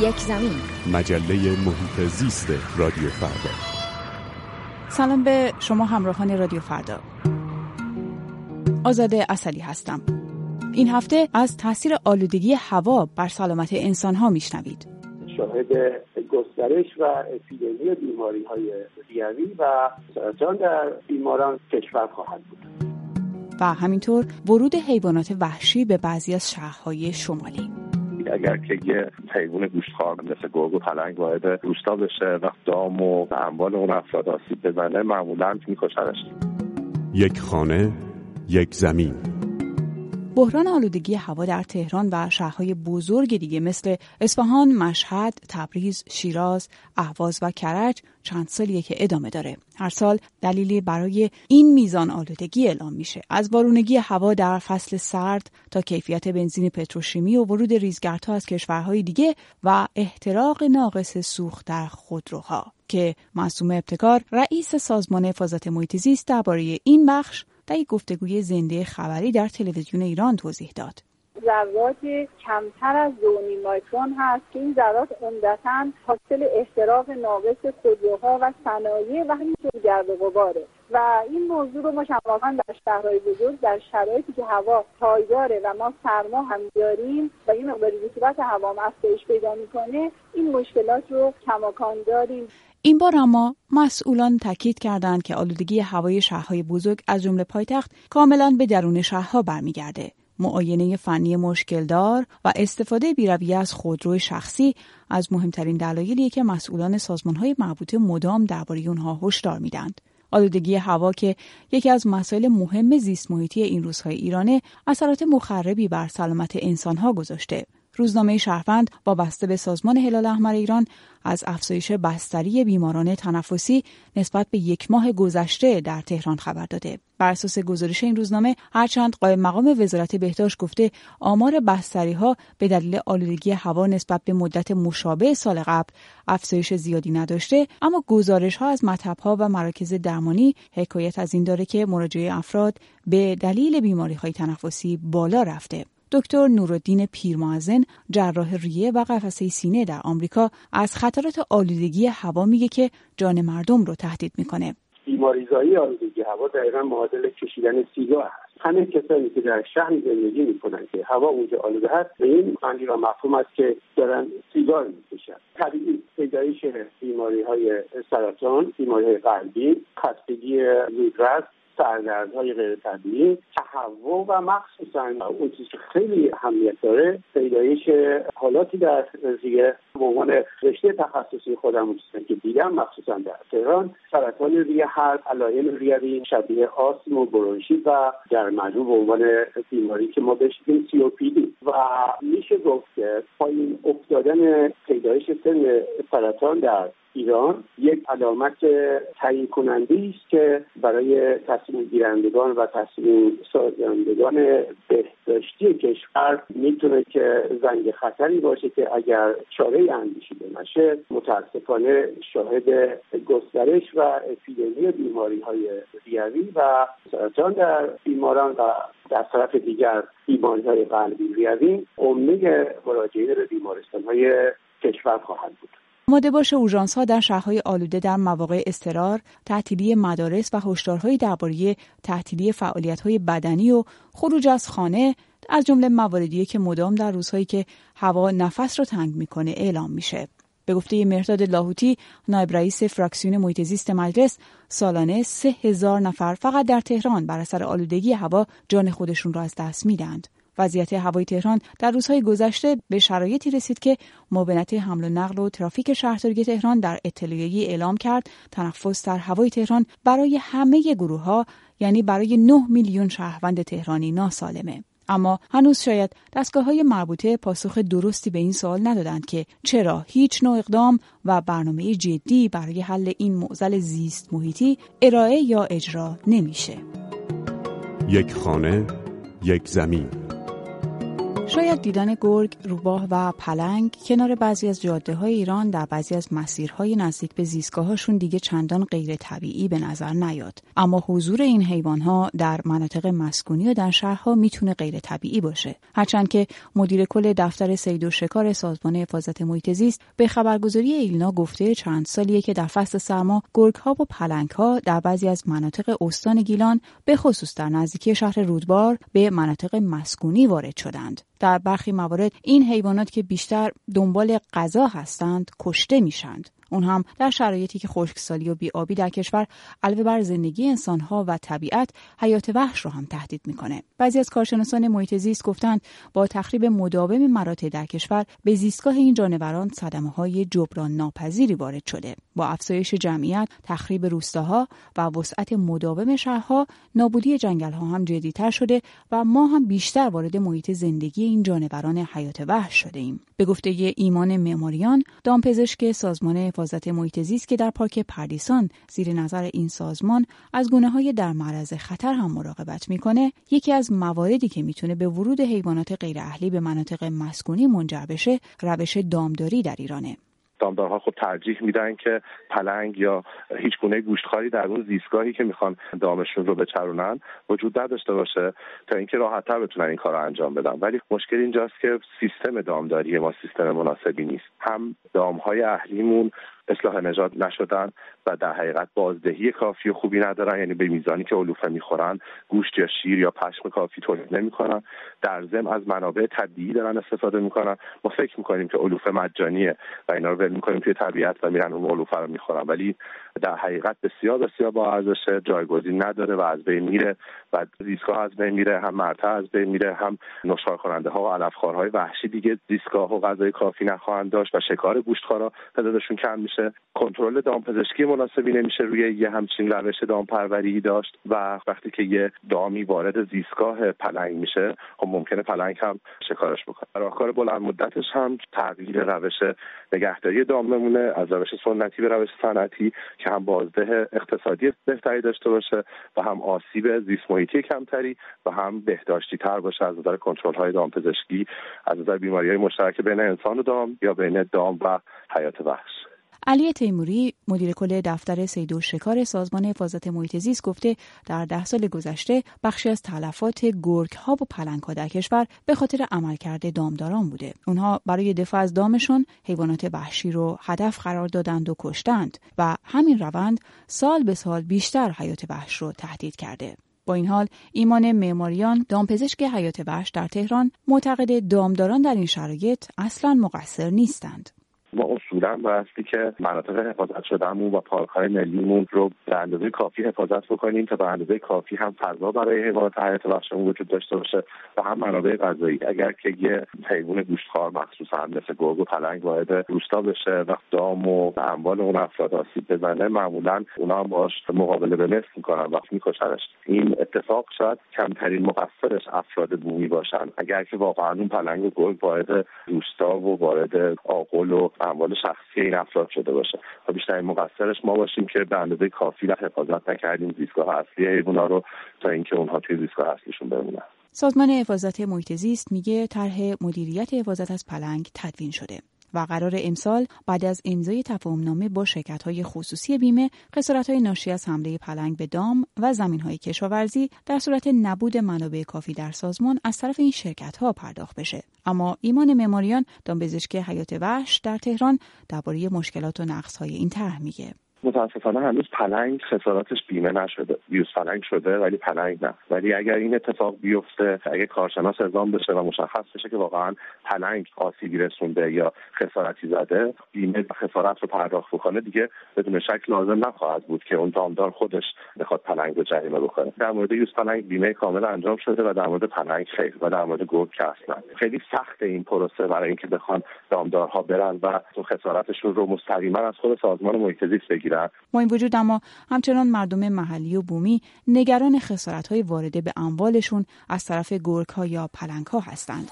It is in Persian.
یک زمین. مجله محیط زیست رادیو فردا. سلام به شما همراهان رادیو فردا. آزاده اصلی هستم. این هفته از تاثیر آلودگی هوا بر سلامت انسان ها میشنوید. شاهد گسترش و اپیدمی بیماری های ریوی و سرطان در بیماران کشور خواهد بود. و همینطور ورود حیوانات وحشی به بعضی از شهرهای شمالی. اگر که یه حیوان گوشتخوار مثل گرگ و پلنگ وارد روستا بشه و دام و اموال اون افراد آسیب بزنه معمولا میکشنش. یک خانه یک زمین. بحران آلودگی هوا در تهران و شهرهای بزرگ دیگه مثل اصفهان، مشهد، تبریز، شیراز، اهواز و کرج چند سالیه که ادامه داره. هر سال دلیلی برای این میزان آلودگی اعلام میشه. از بارونگی هوا در فصل سرد تا کیفیت بنزین پتروشیمی و ورود ریزگردها از کشورهای دیگه و احتراق ناقص سوخت در خودروها که معصوم ابتکار رئیس سازمان حفاظت محیط زیست درباره این بخش در یک گفتگوی زنده خبری در تلویزیون ایران توضیح داد. ذرات کمتر از دو مایکرون هست که این ذرات عمدتا حاصل احتراق ناقص خودروها و صنایع و همینطور گرد و غباره و این موضوع رو ما شفافا در شهرهای بزرگ در شرایطی که هوا پایداره و ما سرما هم داریم و این مقدار رطوبت هوا هم افزایش پیدا می‌کنه این مشکلات رو کماکان داریم این بار اما مسئولان تاکید کردند که آلودگی هوای شهرهای بزرگ از جمله پایتخت کاملا به درون شهرها برمیگرده. معاینه فنی مشکلدار و استفاده بیرویه از خودرو شخصی از مهمترین دلایلیه که مسئولان سازمانهای مربوطه مدام درباره اونها هشدار میدند. آلودگی هوا که یکی از مسائل مهم زیست محیطی این روزهای ایرانه اثرات مخربی بر سلامت انسانها گذاشته. روزنامه شهروند وابسته به سازمان هلال احمر ایران از افزایش بستری بیماران تنفسی نسبت به یک ماه گذشته در تهران خبر داده. بر اساس گزارش این روزنامه هرچند قائم مقام وزارت بهداشت گفته آمار بستری ها به دلیل آلودگی هوا نسبت به مدت مشابه سال قبل افزایش زیادی نداشته اما گزارش ها از مطب ها و مراکز درمانی حکایت از این داره که مراجعه افراد به دلیل بیماری های تنفسی بالا رفته. دکتر نورالدین پیرمعزن جراح ریه و قفسه سینه در آمریکا از خطرات آلودگی هوا میگه که جان مردم رو تهدید می‌کنه. بیماریزایی آلودگی هوا دقیقا معادل کشیدن سیگار هست همه کسانی که در شهر زندگی می‌کنن که هوا اونجا آلوده هست به این معنی و مفهوم است که دارن سیگار می‌کشن طبیعی پیدایش بیماری های سرطان بیماری های قلبی خستگی زودرس سردردهای غیر طبیعی تهوع و مخصوصا اون چیزی که خیلی اهمیت داره پیدایش حالاتی در ریه به عنوان رشته تخصصی خودم که دیدم مخصوصا در تهران سرطان ریه هست علائم ریوی شبیه آسم و برونشیت و در مجموع به عنوان بیماری که ما بهش سی او پی دی و میشه گفت که پایین افتادن پیدایش سن سرطان در ایران یک علامت تعیین کننده است که برای تصمیم گیرندگان و تصمیم سازندگان بهداشتی کشور می‌تونه که زنگ خطری باشه که اگر چاره اندیشیده نشه متاسفانه شاهد گسترش و اپیدمی بیماری های ریوی و سرطان در بیماران و در طرف دیگر بیماری های قلبی ریوی امید مراجعین به بیمارستان های کشور خواهد بود. آماده باش اورژانس ها در شهرهای آلوده در مواقع استرار، تعطیلی مدارس و هشدارهای درباره تعطیلی فعالیت های بدنی و خروج از خانه از جمله مواردی که مدام در روزهایی که هوا نفس رو تنگ می‌کنه اعلام میشه. به گفته مرداد لاهوتی نایب رئیس فراکسیون محیط زیست مجلس سالانه سه هزار نفر فقط در تهران بر اثر آلودگی هوا جان خودشون را از دست میدند. وضعیت هوای تهران در روزهای گذشته به شرایطی رسید که معاونت حمل و نقل و ترافیک شهرداری تهران در اطلاعیه‌ای اعلام کرد تنفس در هوای تهران برای همه گروه ها یعنی برای 9 میلیون شهروند تهرانی ناسالمه. اما هنوز شاید دستگاه های مربوطه پاسخ درستی به این سوال ندادند که چرا هیچ نوع اقدام و برنامه جدی برای حل این معضل زیست محیطی ارائه یا اجرا نمیشه. یک خانه، یک زمین شاید دیدن گرگ، روباه و پلنگ کنار بعضی از جاده های ایران در بعضی از مسیرهای نزدیک به زیستگاهاشون دیگه چندان غیر طبیعی به نظر نیاد. اما حضور این حیوان ها در مناطق مسکونی و در شهرها می‌تونه غیر طبیعی باشه. هرچند که مدیر کل دفتر سید و شکار سازمان حفاظت محیط زیست به خبرگزاری ایلنا گفته چند سالیه که در فصل سرما گرگ ها و پلنگ ها در بعضی از مناطق استان گیلان به خصوص در نزدیکی شهر رودبار به مناطق مسکونی وارد شدند. در برخی موارد این حیوانات که بیشتر دنبال غذا هستند کشته میشند. اون هم در شرایطی که خشکسالی و بیابی در کشور علاوه بر زندگی انسانها و طبیعت حیات وحش رو هم تهدید می‌کنه. بعضی از کارشناسان محیط زیست گفتند با تخریب مداوم مراتع در کشور به زیستگاه این جانوران صدمه های جبران ناپذیری وارد شده. با افزایش جمعیت تخریب روستاها و وسعت مداوم شهرها نابودی جنگلها هم جدیتر شده و ما هم بیشتر وارد محیط زندگی این جانوران حیات وحش شده ایم به گفته ایمان معماریان دامپزشک سازمان حفاظت محیط زیست که در پارک پردیسان زیر نظر این سازمان از گونه های در معرض خطر هم مراقبت می‌کنه یکی از مواردی که می‌تونه به ورود حیوانات غیر اهلی به مناطق مسکونی منجر بشه روش دامداری در ایرانه. دامدارها خب ترجیح میدن که پلنگ یا هیچ گونه گوشتخواری در اون زیستگاهی که می‌خوان دامشون رو بچرونن وجود نداشته باشه تا اینکه راحتتر بتونن این کار رو انجام بدن. ولی مشکل اینجاست که سیستم دامداری ما سیستم مناسبی نیست. هم دامهای اهلیمون اصلاح نژاد نشدن و در حقیقت بازدهی کافی خوبی ندارن. یعنی به میزانی که علوفه می‌خورن گوشت یا شیر یا پشم کافی تولید نمی‌کنن. در ضمن از منابع طبیعی دارن استفاده می‌کنن. ما فکر می‌کنیم که علوفه مجانیه و اینا رو ول می‌کنیم توی طبیعت و میرن اون علوفه رو می‌خورن. ولی در حقیقت بسیار بسیار با ارزش جایگزین نداره و از بین میره و زیستگاه از بین میره هم مرتع از بین میره هم نشخوار کننده ها و علفخوارهای وحشی دیگه زیستگاه و غذای کافی نخواهند داشت و شکار گوشتخوارا تعدادشون کم میشه. کنترل دامپزشکی مناسبی نمیشه روی یه همچین روش دامپروری داشت و وقتی که یه دامی وارد زیستگاه پلنگ میشه خب ممکنه پلنگ هم شکارش بکنه. راهکار بلند مدتش هم تغییر روش نگهداری دام بمونه از روش سنتی به روش صنعتی که هم بازده اقتصادی بهتری داشته باشه و هم آسیب زیست محیطی کمتری و هم بهداشتی تر باشه از نظر کنترل های دامپزشکی از نظر بیماری های مشترک بین انسان و دام یا بین دام و حیات وحش. علی تیموری مدیر کل دفتر سید و شکار سازمان حفاظت محیط زیست گفته در ده سال گذشته بخشی از تلفات گرگ ها و پلنگ ها در کشور به خاطر عملکرد دامداران بوده. اونها برای دفاع از دامشون حیوانات وحشی رو هدف قرار دادند و کشتند و همین روند سال به سال بیشتر حیات وحش رو تهدید کرده. با این حال ایمان معماریان دامپزشک حیات وحش در تهران معتقد دامداران در این شرایط اصلا مقصر نیستند. ما اصولا بایستی که مناطق حفاظت شدهمون و پارک های ملیمون رو به اندازه کافی حفاظت بکنیم تا به اندازه کافی هم فضا برای حیوانات حیات وحشمون وجود داشته باشه و هم منابع غذایی. اگر که یه حیوان گوشتخوار مخصوصا مثل گرگ و پلنگ وارد روستا بشه و دام و اموال اون افراد آسیب بزنه معمولا اونا هم باش مقابله به مثل می‌کنن و میکشنش. این اتفاق شاید کمترین مقصرش افراد بومی باشن. اگر که واقعا اون پلنگ و گرگ وارد روستا و وارد آقل و اموال شخصی این افراد شده باشه. و بیشترین مقصرش ما باشیم که به اندازه کافی حفاظت نکردیم زیستگاه اصلی حیونا رو تا اینکه اونها توی زیستگاه اصلیشون بمونن سازمان حفاظت محیط زیست میگه طرح مدیریت حفاظت از پلنگ تدوین شده. و قرار امسال بعد از امضای تفاهمنامه با شرکت های خصوصی بیمه خسارت های ناشی از حمله پلنگ به دام و زمین های کشاورزی در صورت نبود منابع کافی در سازمان از طرف این شرکت ها پرداخت بشه. اما ایمان مماریان دامپزشک حیات وحش در تهران درباره مشکلات و نقص های این طرح میگه. متاسفانه هنوز پلنگ خساراتش بیمه نشده. ویروس پلنگ شده ولی پلنگ نه. ولی اگر این اتفاق بیفته اگه کارشناس اعلام بشه و مشخص بشه که واقعا پلنگ آسیبی رسونده یا خسارتی زده بیمه خسارت رو پرداخت بکنه دیگه بدون شک لازم نخواهد بود که اون دامدار خودش بخواد پلنگ رو جریمه بکنه. در مورد یوز پلنگ بیمه کامل انجام شده و در مورد پلنگ خیر و در مورد گرگ که اصلا خیلی سخت این پروسه برای اینکه بخوان دامدارها برن و خسارتشون رو مستقیما از خود سازمان محیط زیست بگیرن. میدن با این وجود اما همچنان مردم محلی و بومی نگران خسارت های وارده به اموالشون از طرف گرگ یا پلنگ ها هستند.